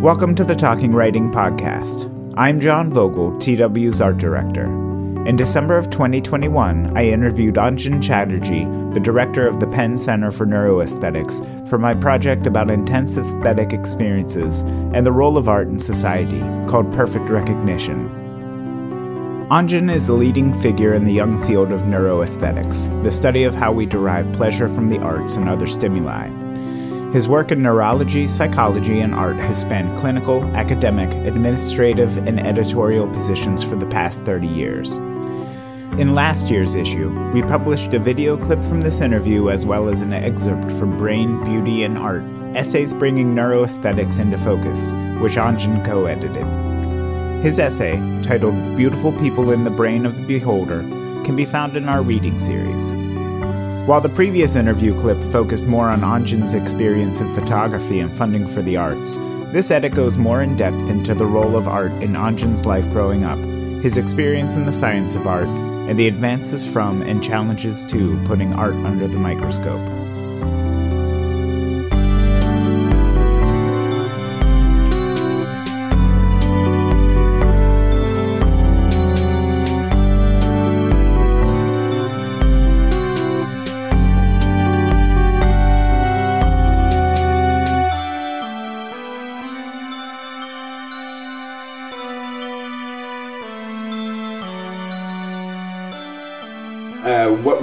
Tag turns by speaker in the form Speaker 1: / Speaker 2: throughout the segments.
Speaker 1: Welcome to the Talking Writing Podcast. I'm John Vogel, TW's art director. In December of 2021, I interviewed Anjan Chatterjee, the director of the Penn Center for Neuroaesthetics, for my project about intense aesthetic experiences and the role of art in society, called Perfect Recognition. Anjan is a leading figure in the young field of neuroaesthetics, the study of how we derive pleasure from the arts and other stimuli. His work in neurology, psychology, and art has spanned clinical, academic, administrative, and editorial positions for the past 30 years. In last year's issue, we published a video clip from this interview as well as an excerpt from Brain, Beauty, and Art Essays Bringing Neuroaesthetics into Focus, which Anjan co edited. His essay, titled Beautiful People in the Brain of the Beholder, can be found in our reading series. While the previous interview clip focused more on Anjan's experience in photography and funding for the arts, this edit goes more in depth into the role of art in Anjan's life growing up, his experience in the science of art, and the advances from and challenges to putting art under the microscope.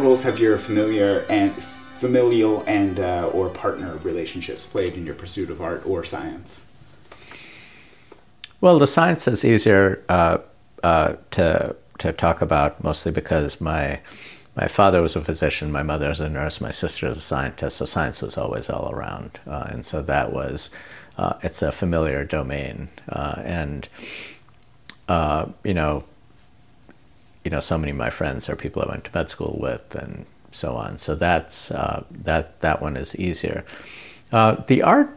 Speaker 1: Roles have your familiar and familial and uh, or partner relationships played in your pursuit of art or science?
Speaker 2: Well, the science is easier uh, uh, to to talk about mostly because my my father was a physician, my mother is a nurse, my sister is a scientist, so science was always all around, uh, and so that was uh, it's a familiar domain, and you know you know, so many of my friends are people I went to med school with, and so on. So that's uh, that that one is easier. Uh, the art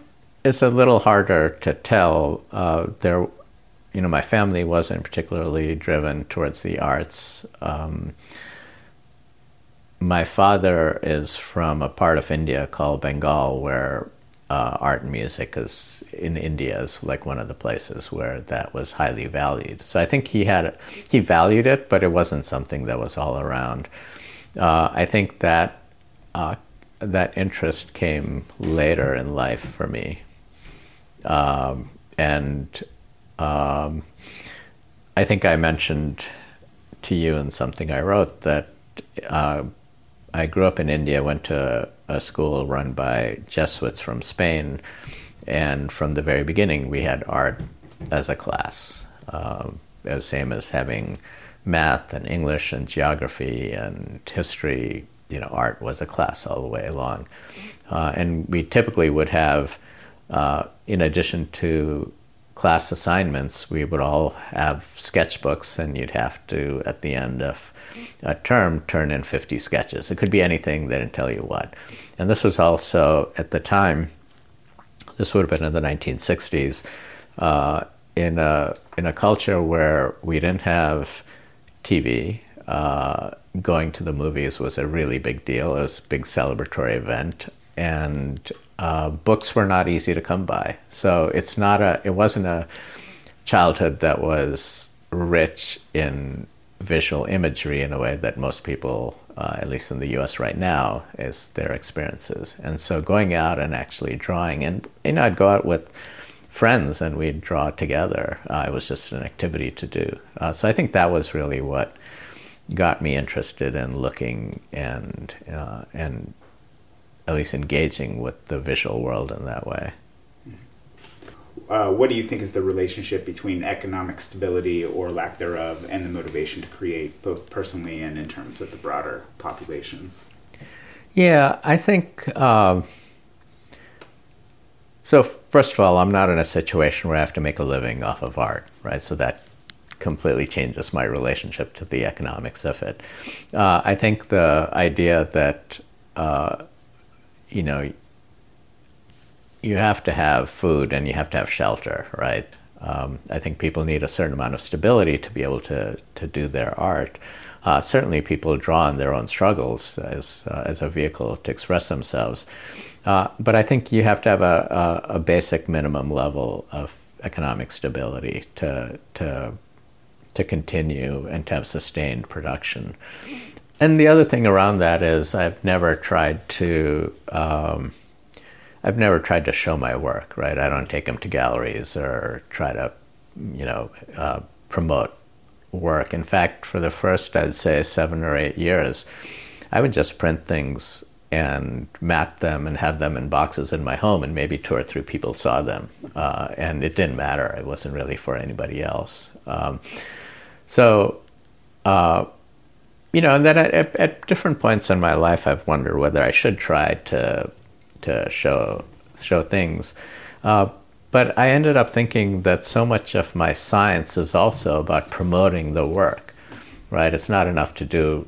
Speaker 2: is a little harder to tell. Uh, there, you know, my family wasn't particularly driven towards the arts. Um, my father is from a part of India called Bengal, where uh, art and music is in India is like one of the places where that was highly valued. So I think he had he valued it, but it wasn't something that was all around. Uh, I think that uh, that interest came later in life for me, um, and um, I think I mentioned to you in something I wrote that uh, I grew up in India, went to a school run by Jesuits from Spain, and from the very beginning we had art as a class. Um, the same as having math and English and geography and history. You know, art was a class all the way along, uh, and we typically would have, uh, in addition to class assignments, we would all have sketchbooks, and you'd have to, at the end of a term, turn in 50 sketches. It could be anything, they didn't tell you what. And this was also, at the time, this would have been in the 1960s, uh, in, a, in a culture where we didn't have TV. Uh, going to the movies was a really big deal. It was a big celebratory event. And uh, books were not easy to come by. So it's not a, it wasn't a childhood that was rich in visual imagery in a way that most people, uh, at least in the U.S. right now, is their experiences. And so going out and actually drawing, and you know, I'd go out with friends and we'd draw together. Uh, it was just an activity to do. Uh, so I think that was really what got me interested in looking and uh, and at least engaging with the visual world in that way.
Speaker 1: Uh, what do you think is the relationship between economic stability or lack thereof and the motivation to create, both personally and in terms of the broader population?
Speaker 2: Yeah, I think. Um, so, first of all, I'm not in a situation where I have to make a living off of art, right? So that completely changes my relationship to the economics of it. Uh, I think the idea that uh, you know, you have to have food and you have to have shelter, right? Um, I think people need a certain amount of stability to be able to, to do their art. Uh, certainly, people draw on their own struggles as, uh, as a vehicle to express themselves. Uh, but I think you have to have a, a, a, basic minimum level of economic stability to to to continue and to have sustained production. And the other thing around that is I've never tried to um, I've never tried to show my work. Right, I don't take them to galleries or try to you know uh, promote work. In fact, for the first I'd say seven or eight years, I would just print things and map them and have them in boxes in my home, and maybe two or three people saw them, uh, and it didn't matter. It wasn't really for anybody else. Um, so, uh, you know, and then at, at, different points in my life, I've wondered whether I should try to to show show things. Uh, but I ended up thinking that so much of my science is also about promoting the work, right? It's not enough to do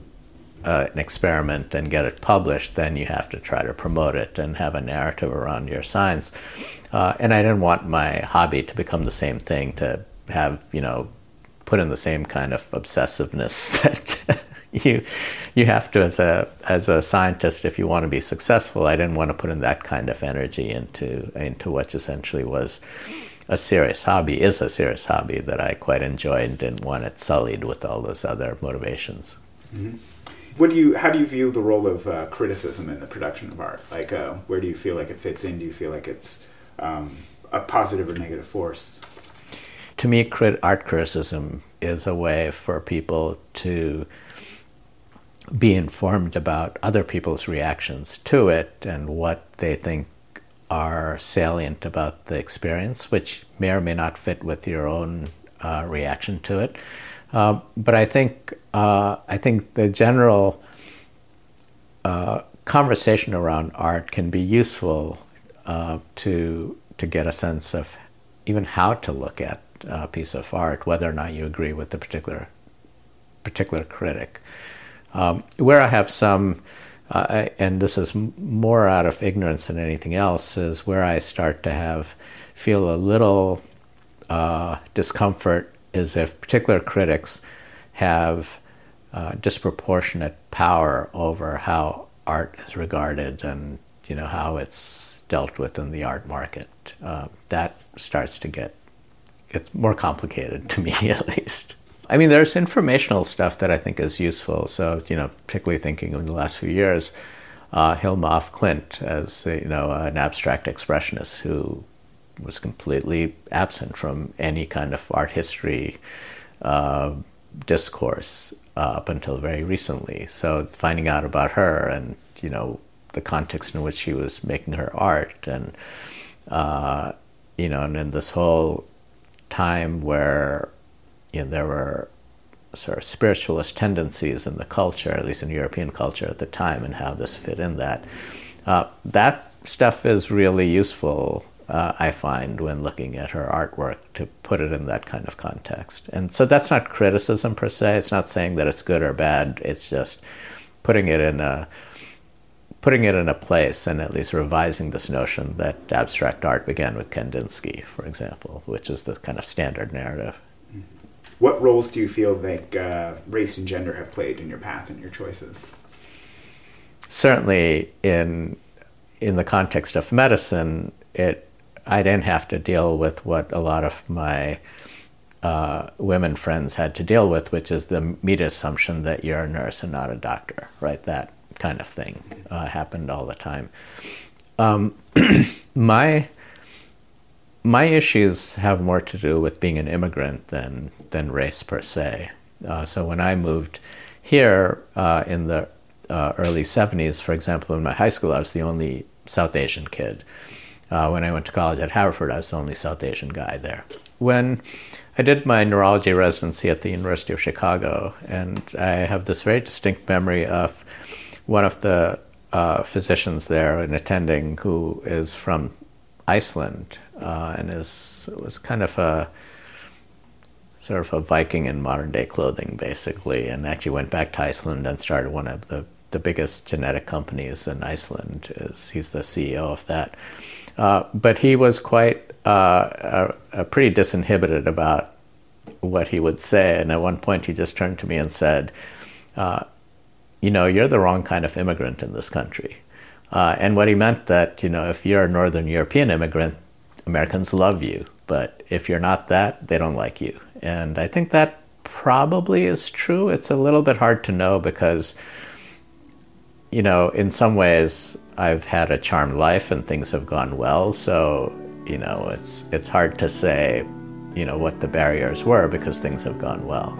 Speaker 2: uh, an experiment and get it published, then you have to try to promote it and have a narrative around your science. Uh, and I didn't want my hobby to become the same thing, to have, you know, put in the same kind of obsessiveness that you you have to as a as a scientist if you want to be successful. I didn't want to put in that kind of energy into into what essentially was a serious hobby is a serious hobby that I quite enjoyed and didn't want it sullied with all those other motivations.
Speaker 1: Mm-hmm. What do you? How do you view the role of uh, criticism in the production of art? Like, uh, where do you feel like it fits in? Do you feel like it's um, a positive or negative force?
Speaker 2: To me, crit- art criticism is a way for people to be informed about other people's reactions to it and what they think are salient about the experience, which may or may not fit with your own uh, reaction to it. Uh, but I think uh, I think the general uh, conversation around art can be useful uh, to to get a sense of even how to look at a piece of art, whether or not you agree with the particular particular critic. Um, where I have some, uh, and this is more out of ignorance than anything else, is where I start to have feel a little uh, discomfort is if particular critics have uh, disproportionate power over how art is regarded and you know how it's dealt with in the art market. Uh, that starts to get it's more complicated to me at least. I mean, there's informational stuff that I think is useful. So you know, particularly thinking in the last few years, uh, Hilma af Klint as you know an abstract expressionist who was completely absent from any kind of art history uh, discourse uh, up until very recently. So finding out about her and you know the context in which she was making her art and uh, you know and in this whole time where you know, there were sort of spiritualist tendencies in the culture, at least in European culture at the time, and how this fit in that. Uh, that stuff is really useful uh, I find when looking at her artwork to put it in that kind of context. And so that's not criticism per se. It's not saying that it's good or bad. It's just putting it in a putting it in a place and at least revising this notion that abstract art began with Kandinsky, for example, which is the kind of standard narrative.
Speaker 1: What roles do you feel like uh, race and gender have played in your path and your choices?
Speaker 2: Certainly, in in the context of medicine, it I didn't have to deal with what a lot of my uh, women friends had to deal with, which is the meta assumption that you're a nurse and not a doctor, right? That kind of thing uh, happened all the time. Um, my my issues have more to do with being an immigrant than than race per se. Uh, so when I moved here uh, in the uh, early 70s, for example, in my high school, I was the only South Asian kid. Uh, when I went to college at Haverford, I was the only South Asian guy there. When I did my neurology residency at the University of Chicago, and I have this very distinct memory of one of the uh, physicians there, an attending who is from Iceland uh, and is was kind of a sort of a Viking in modern day clothing, basically, and actually went back to Iceland and started one of the the biggest genetic companies in Iceland. Is he's the CEO of that. Uh, but he was quite uh, pretty disinhibited about what he would say. And at one point, he just turned to me and said, uh, "You know, you're the wrong kind of immigrant in this country." Uh, and what he meant that you know, if you're a Northern European immigrant, Americans love you, but if you're not that, they don't like you. And I think that probably is true. It's a little bit hard to know because, you know, in some ways, I've had a charmed life and things have gone well. So, you know, it's it's hard to say, you know, what the barriers were because things have gone well.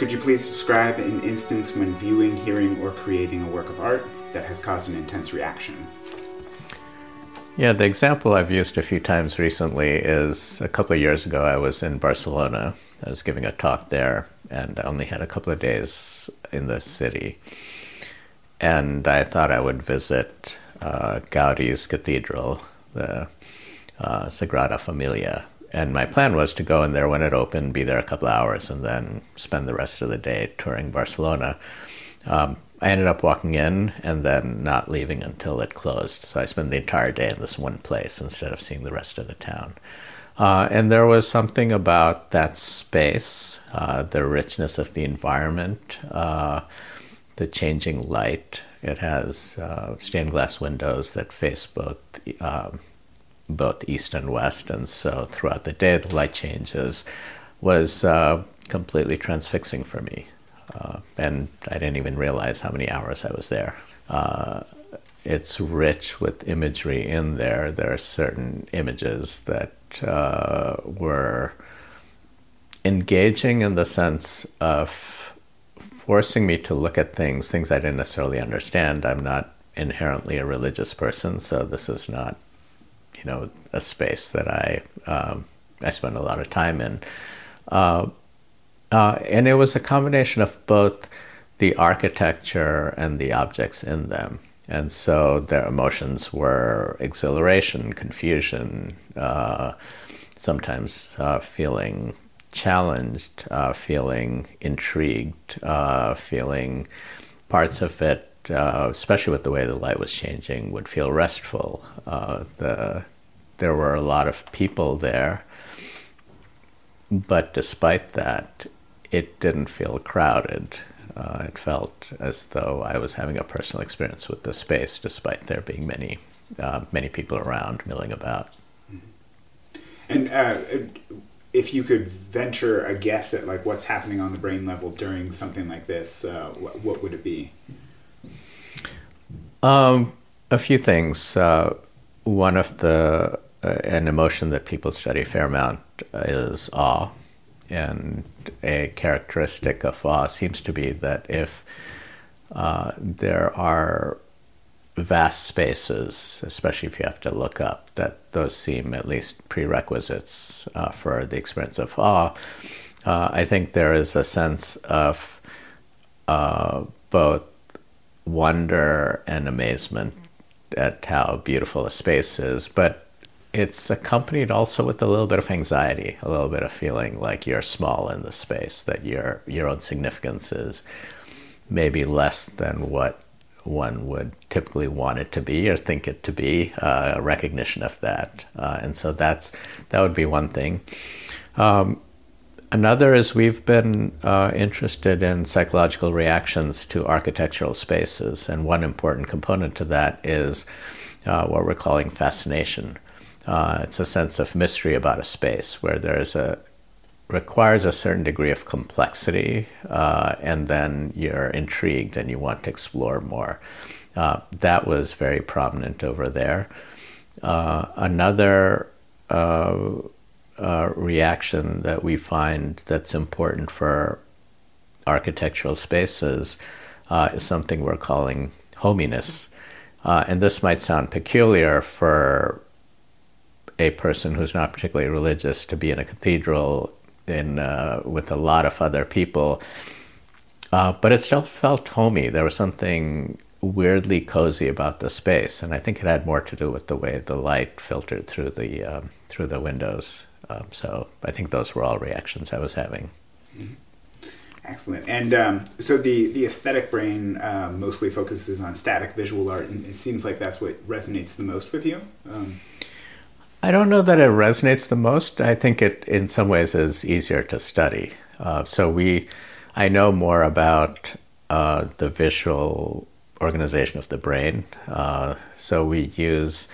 Speaker 1: Could you please describe an instance when viewing, hearing, or creating a work of art that has caused an intense reaction?
Speaker 2: Yeah, the example I've used a few times recently is a couple of years ago I was in Barcelona. I was giving a talk there, and I only had a couple of days in the city. And I thought I would visit uh, Gaudi's cathedral, the uh, Sagrada Familia, and my plan was to go in there when it opened, be there a couple hours, and then spend the rest of the day touring Barcelona. Um, I ended up walking in and then not leaving until it closed. So I spent the entire day in this one place instead of seeing the rest of the town. Uh, and there was something about that space, uh, the richness of the environment, uh, the changing light. It has uh, stained glass windows that face both um, both east and west, and so throughout the day the light changes was uh, completely transfixing for me, uh, and I didn't even realize how many hours I was there. Uh, it's rich with imagery in there. There are certain images that uh, were engaging in the sense of forcing me to look at things, things I didn't necessarily understand. I'm not inherently a religious person, so this is not you know a space that I um, I spend a lot of time in, uh, uh, and it was a combination of both the architecture and the objects in them. And so their emotions were exhilaration, confusion, uh, sometimes uh, feeling challenged, uh, feeling intrigued, uh, feeling parts of it uh, especially with the way the light was changing, would feel restful. Uh, the, there were a lot of people there, but despite that, it didn't feel crowded. Uh, it felt as though I was having a personal experience with the space, despite there being many, uh, many people around milling about.
Speaker 1: And uh, if you could venture a guess at like what's happening on the brain level during something like this, uh, what, what would it be?
Speaker 2: Um, a few things. Uh, one of the an emotion that people study a fair amount is awe, and a characteristic of awe seems to be that if uh, there are vast spaces, especially if you have to look up, that those seem at least prerequisites uh, for the experience of awe. Uh, I think there is a sense of uh, both wonder and amazement at how beautiful a space is, but it's accompanied also with a little bit of anxiety, a little bit of feeling like you're small in the space, that your your own significance is maybe less than what one would typically want it to be or think it to be, uh, a recognition of that, uh, and so that's that would be one thing. Um, Another is we've been uh, interested in psychological reactions to architectural spaces, and one important component to that is uh, what we're calling fascination. Uh, it's a sense of mystery about a space where there is a requires a certain degree of complexity, uh, and then you're intrigued and you want to explore more. Uh, that was very prominent over there. Uh, another uh, reaction that we find that's important for architectural spaces uh, is something we're calling hominess. Uh, and this might sound peculiar for a person who's not particularly religious to be in a cathedral in, uh, with a lot of other people, uh, but it still felt homey. There was something weirdly cozy about the space, and I think it had more to do with the way the light filtered through the um, through the windows. Um, so I think those were all reactions I was having.
Speaker 1: Mm-hmm. Excellent. And um, so the, the aesthetic brain uh, mostly focuses on static visual art, and it seems like that's what resonates the most with you. Um,
Speaker 2: I don't know that it resonates the most. I think it, in some ways, is easier to study. Uh, so we, I know more about uh, the visual organization of the brain. Uh, so we use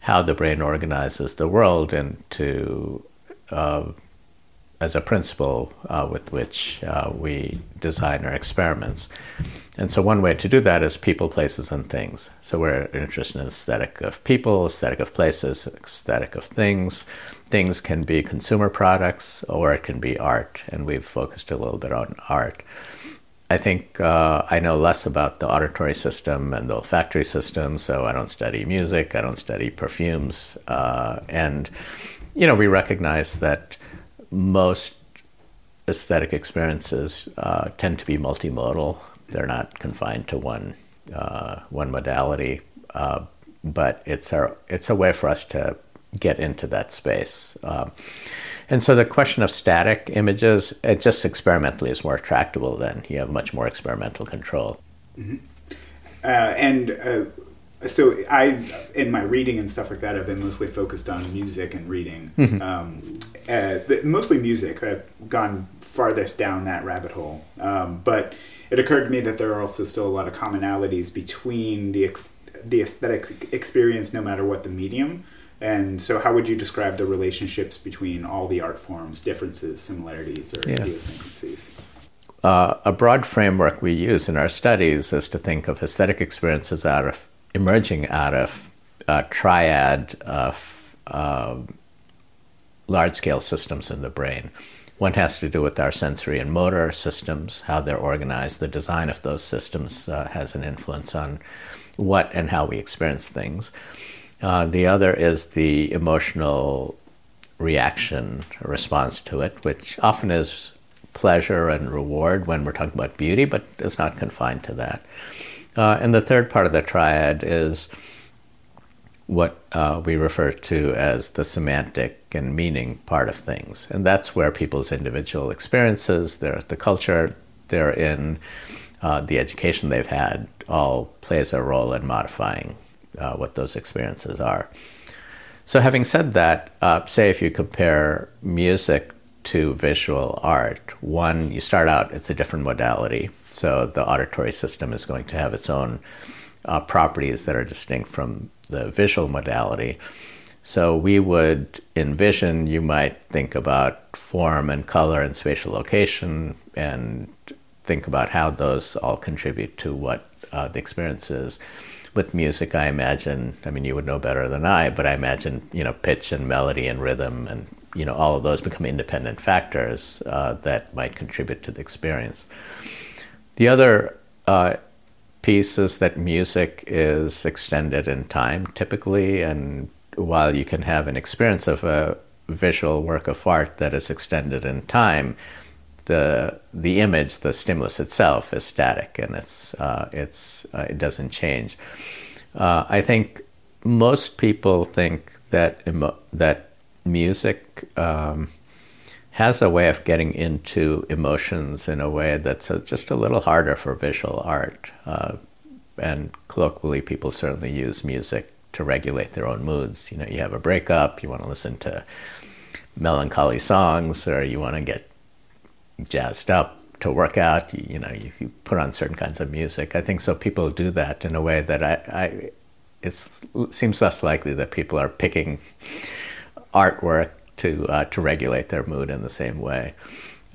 Speaker 2: how the brain organizes the world into uh, as a principle uh, with which uh, we design our experiments. And so, one way to do that is people, places, and things. So, we're interested in aesthetic of people, aesthetic of places, aesthetic of things. Things can be consumer products or it can be art, and we've focused a little bit on art. I think uh, I know less about the auditory system and the olfactory system, so I don't study music, I don't study perfumes. Uh, and, you know, we recognize that most aesthetic experiences uh, tend to be multimodal. They're not confined to one uh, one modality, uh, but it's a it's a way for us to get into that space. Um, and so the question of static images, it just experimentally is more tractable. Then you have much more experimental control.
Speaker 1: Mm-hmm. Uh, and uh, so I, in my reading and stuff like that, I've been mostly focused on music and reading. Mm-hmm. Um, uh, mostly music. I've gone farthest down that rabbit hole. Um, but it occurred to me that there are also still a lot of commonalities between the ex- the aesthetic experience, no matter what the medium. And so, how would you describe the relationships between all the art forms, differences, similarities, or yeah. idiosyncrasies?
Speaker 2: Uh, a broad framework we use in our studies is to think of aesthetic experiences out of emerging out of a triad of um, large scale systems in the brain. One has to do with our sensory and motor systems, how they're organized. The design of those systems uh, has an influence on what and how we experience things. Uh, the other is the emotional reaction, response to it, which often is pleasure and reward when we're talking about beauty, but it's not confined to that. Uh, and the third part of the triad is what uh, we refer to as the semantic and meaning part of things. And that's where people's individual experiences, their, the culture they're in, uh, the education they've had, all plays a role in modifying uh, what those experiences are. So, having said that, uh, say if you compare music to visual art, one, you start out, it's a different modality. So the auditory system is going to have its own uh, properties that are distinct from the visual modality. So we would envision you might think about form and color and spatial location and think about how those all contribute to what uh, the experience is. With music, I imagine, I mean, you would know better than I, but I imagine, you know, pitch and melody and rhythm and, you know, all of those become independent factors uh, that might contribute to the experience. The other uh, piece is that music is extended in time typically, and while you can have an experience of a visual work of art that is extended in time, the the image, the stimulus itself, is static and it's uh, it's uh, it doesn't change. Uh, I think most people think that emo- that music um, has a way of getting into emotions in a way that's a, just a little harder for visual art. Uh, and colloquially, people certainly use music to regulate their own moods. You know, you have a breakup, you want to listen to melancholy songs, or you want to get jazzed up to work out. You, you know, you, you, put on certain kinds of music. I think so. People do that in a way that I, I it seems less likely that people are picking artwork to uh, to regulate their mood in the same way.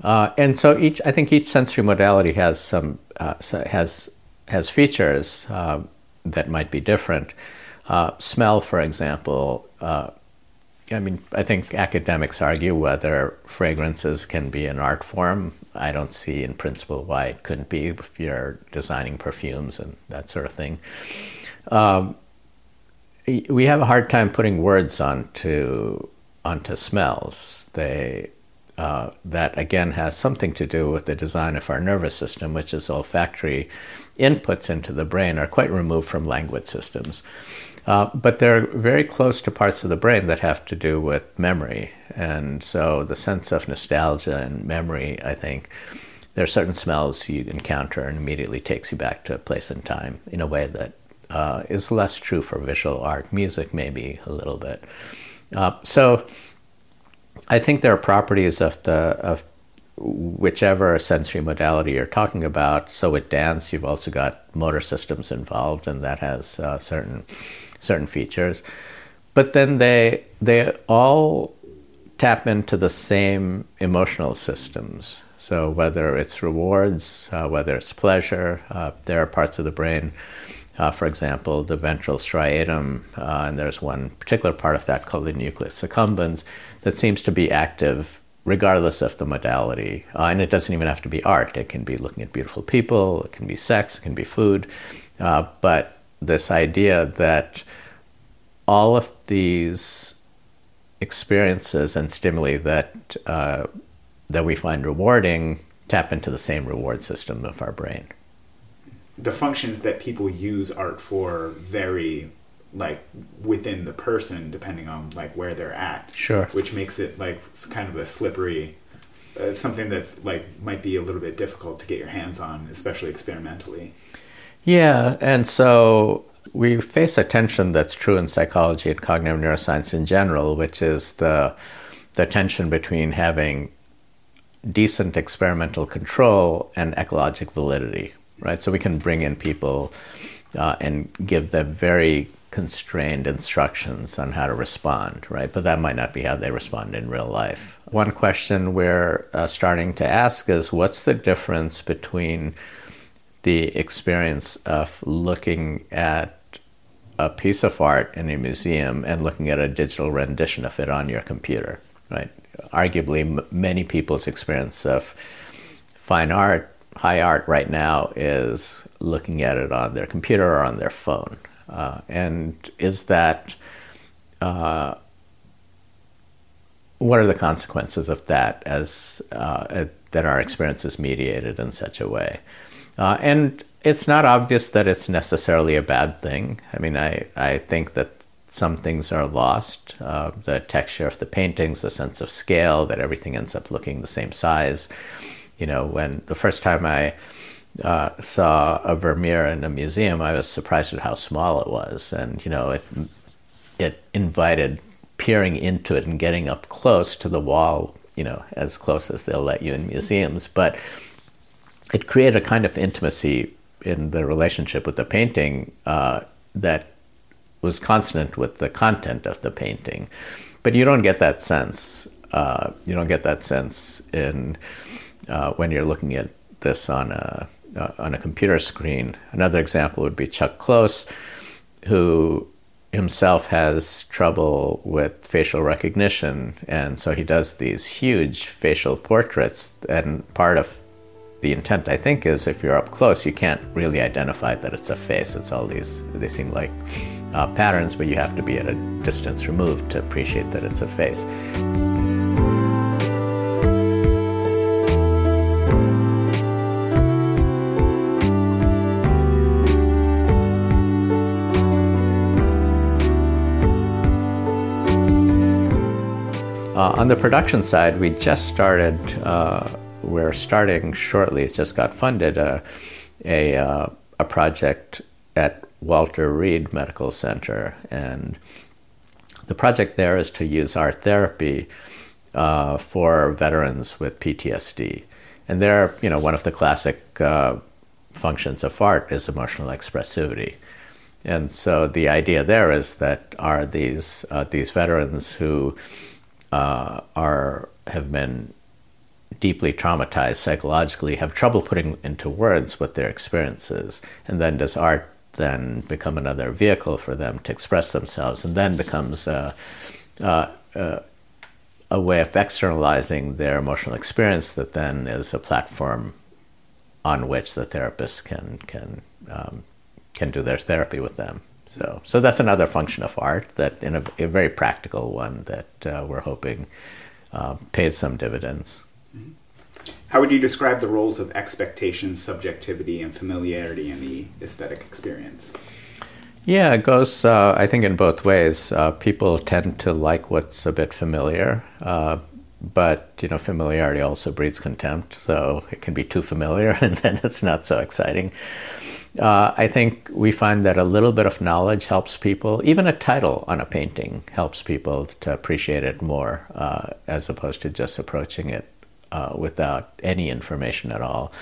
Speaker 2: Uh, and so each, I think each sensory modality has some uh, has has features uh, that might be different. Uh, smell, for example. Uh, I mean, I think academics argue whether fragrances can be an art form. I don't see, in principle, why it couldn't be if you're designing perfumes and that sort of thing. Um, we have a hard time putting words onto onto smells. They uh, that again has something to do with the design of our nervous system, which is olfactory inputs into the brain are quite removed from language systems. Uh, but they're very close to parts of the brain that have to do with memory. And so the sense of nostalgia and memory, I think, there are certain smells you encounter and immediately takes you back to a place and time in a way that uh, is less true for visual art. Music, maybe a little bit. Uh, so I think there are properties of the of whichever sensory modality you're talking about. So with dance, you've also got motor systems involved, and that has uh, certain certain features. But then they they all tap into the same emotional systems. So whether it's rewards, uh, whether it's pleasure, uh, there are parts of the brain. Uh, for example, the ventral striatum, uh, and there's one particular part of that called the nucleus accumbens that seems to be active regardless of the modality. Uh, and it doesn't even have to be art. It can be looking at beautiful people, it can be sex, it can be food. Uh, but this idea that all of these experiences and stimuli that uh, that we find rewarding tap into the same reward system of our brain.
Speaker 1: The functions that people use art for vary like within the person depending on like where they're at.
Speaker 2: Sure.
Speaker 1: Which makes it like kind of a slippery uh, something that like might be a little bit difficult to get your hands on especially experimentally.
Speaker 2: Yeah and so we face a tension that's true in psychology and cognitive neuroscience in general which is the the tension between having decent experimental control and ecologic validity right so we can bring in people uh, and give them very constrained instructions on how to respond, right? But that might not be how they respond in real life. One question we're uh, starting to ask is what's the difference between the experience of looking at a piece of art in a museum and looking at a digital rendition of it on your computer, right? Arguably, m- many people's experience of fine art, high art right now, is looking at it on their computer or on their phone, uh, and is that uh, what are the consequences of that as uh, that our experience is mediated in such a way? Uh, and it's not obvious that it's necessarily a bad thing. I mean, I, I think that some things are lost uh, the texture of the paintings, the sense of scale, that everything ends up looking the same size. You know, when the first time I uh, saw a Vermeer in a museum, I was surprised at how small it was, and you know, it it invited peering into it and getting up close to the wall, you know, as close as they'll let you in museums, but it created a kind of intimacy in the relationship with the painting uh, that was consonant with the content of the painting. But you don't get that sense. Uh, you don't get that sense in uh, when you're looking at this on a uh, on a computer screen. Another example would be Chuck Close, who himself has trouble with facial recognition, and so he does these huge facial portraits. And part of the intent, I think, is if you're up close, you can't really identify that it's a face. It's all these, they seem like uh, patterns, but you have to be at a distance removed to appreciate that it's a face. Uh, on the production side, we just started, uh, we're starting shortly, it's just got funded, uh, a, uh, a project at Walter Reed Medical Center. And the project there is to use art therapy uh, for veterans with PTSD. And there, you know, one of the classic uh, functions of art is emotional expressivity. And so the idea there is that are these these veterans who uh, are have been deeply traumatized psychologically have trouble putting into words what their experience is, and then does art then become another vehicle for them to express themselves, and then becomes a, a, a, a way of externalizing their emotional experience that then is a platform on which the therapist can can um, can do their therapy with them. So, so that's another function of art that, in a, a very practical one, that uh, we're hoping uh, pays some dividends.
Speaker 1: Mm-hmm. How would you describe the roles of expectation, subjectivity, and familiarity in the aesthetic experience?
Speaker 2: Yeah, it goes, uh, I think, in both ways. Uh, people tend to like what's a bit familiar, uh, but you know, familiarity also breeds contempt. So it can be too familiar, and then it's not so exciting. Uh, I think we find that a little bit of knowledge helps people. Even a title on a painting helps people to appreciate it more, uh, as opposed to just approaching it uh, without any information at all.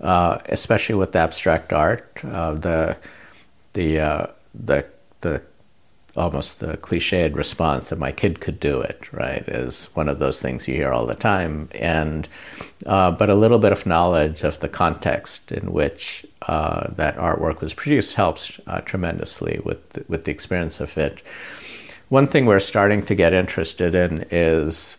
Speaker 2: Uh, especially with abstract art, uh, the the uh, the the almost the cliched response that my kid could do it, right, is one of those things you hear all the time. And uh, but a little bit of knowledge of the context in which uh, that artwork was produced helps uh, tremendously with the, with the experience of it. One thing we're starting to get interested in is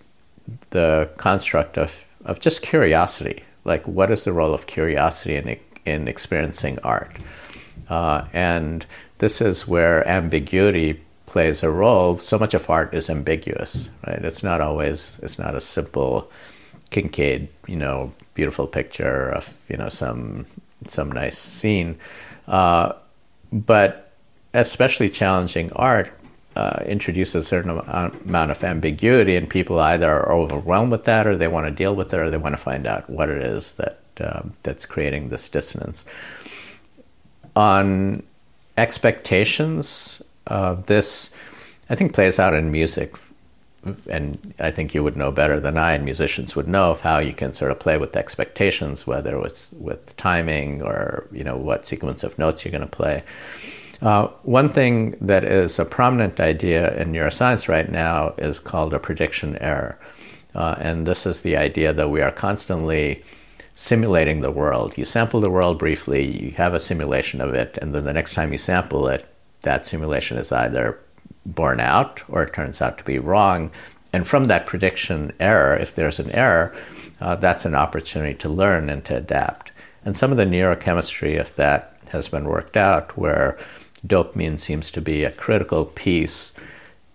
Speaker 2: the construct of, of just curiosity. Like, what is the role of curiosity in in experiencing art? Uh, and this is where ambiguity plays a role. So much of art is ambiguous, right? It's not always, it's not a simple Kinkade, you know, beautiful picture of, you know, some, some nice scene. Uh, but especially challenging art uh, introduces a certain amount of ambiguity, and people either are overwhelmed with that, or they want to deal with it, or they want to find out what it is that um, that's creating this dissonance. On expectations, uh, this, I think, plays out in music. And I think you would know better than I, and musicians would know of how you can sort of play with expectations, whether it's with timing or you know what sequence of notes you're going to play. Uh, one thing that is a prominent idea in neuroscience right now is called a prediction error, uh, and this is the idea that we are constantly simulating the world. You sample the world briefly, you have a simulation of it, and then the next time you sample it, that simulation is either borne out or it turns out to be wrong. And from that prediction error, if there's an error, uh, that's an opportunity to learn and to adapt. And some of the neurochemistry of that has been worked out where dopamine seems to be a critical piece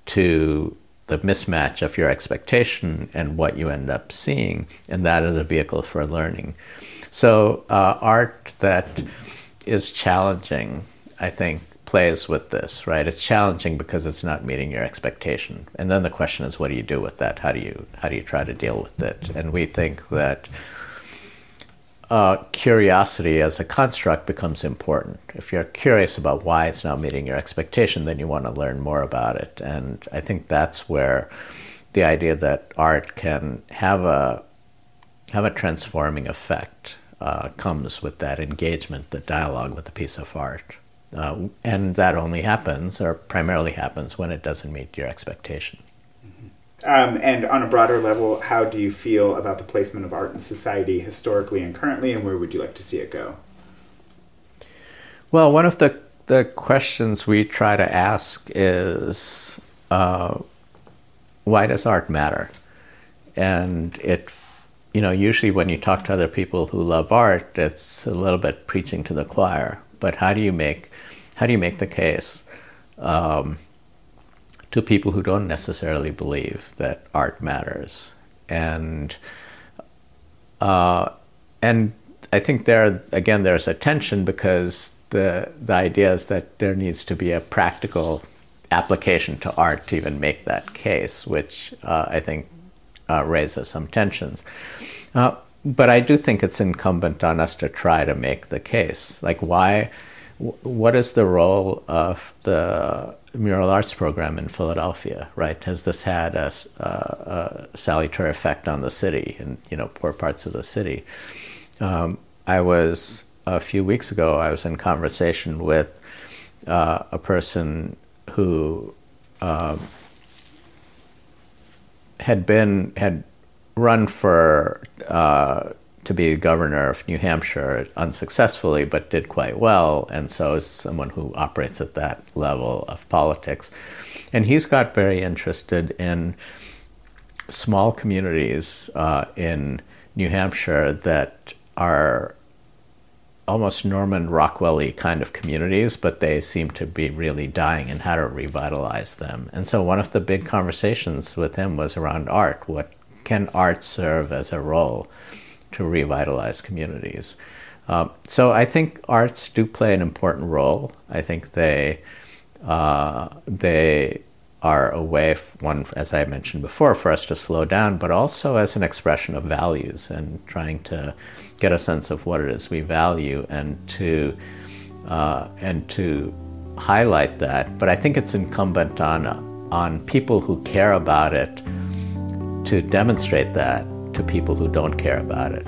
Speaker 2: to the mismatch of your expectation and what you end up seeing, and that is a vehicle for learning. So, uh, art that is challenging, I think, plays with this, right? It's challenging because it's not meeting your expectation. And then the question is, what do you do with that? How do you how do you try to deal with it? And we think that uh, curiosity as a construct becomes important. If you're curious about why it's not meeting your expectation, then you want to learn more about it. And I think that's where the idea that art can have a have a transforming effect uh, comes with that engagement, the dialogue with a piece of art. Uh, and that only happens, or primarily happens, when it doesn't meet your expectation.
Speaker 1: Um, and on a broader level, how do you feel about the placement of art in society historically and currently, and where would you like to see it go?
Speaker 2: Well, one of the, the questions we try to ask is uh, why does art matter? And it, you know, usually when you talk to other people who love art, it's a little bit preaching to the choir. But how do you make how do you make the case um, to people who don't necessarily believe that art matters? And uh, and I think there again there's a tension because the the idea is that there needs to be a practical application to art to even make that case, which uh, I think uh, raises some tensions. Uh, but I do think it's incumbent on us to try to make the case. Like, why? What is the role of the mural arts program in Philadelphia? Right? Has this had a, a, a salutary effect on the city and you know poor parts of the city? Um, I was a few weeks ago. I was in conversation with uh, a person who um, had been had run for uh, to be governor of New Hampshire unsuccessfully, but did quite well, and so is someone who operates at that level of politics. And he's got very interested in small communities uh, in New Hampshire that are almost Norman Rockwell kind of communities, but they seem to be really dying and how to revitalize them. And so one of the big conversations with him was around art. What can art serve as a role? To revitalize communities. Uh, so I think arts do play an important role. I think they uh, they are a way, one as I mentioned before, for us to slow down, but also as an expression of values and trying to get a sense of what it is we value and to uh, and to highlight that. But I think it's incumbent on on people who care about it to demonstrate that to people who don't care about it.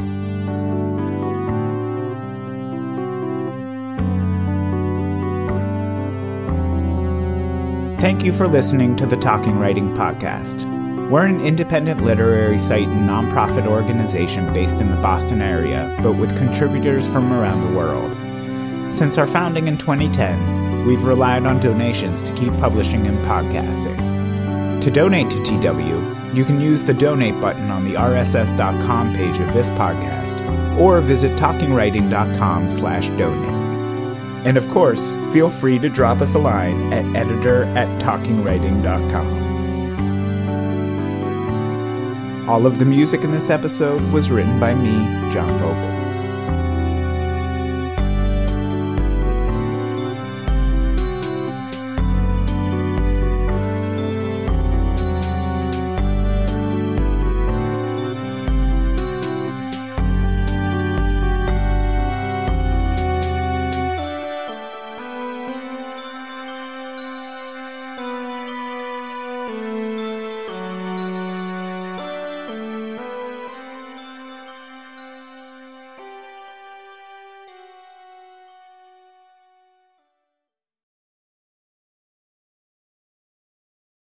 Speaker 1: Thank you for listening to the Talking Writing Podcast. We're an independent literary site and nonprofit organization based in the Boston area, but with contributors from around the world. Since our founding in 2010, we've relied on donations to keep publishing and podcasting. To donate to TW, you can use the donate button on the rss.com page of this podcast or visit talkingwriting.com slash donate. And of course, feel free to drop us a line at editor at talkingwriting.com. All of the music in this episode was written by me, John Vogel.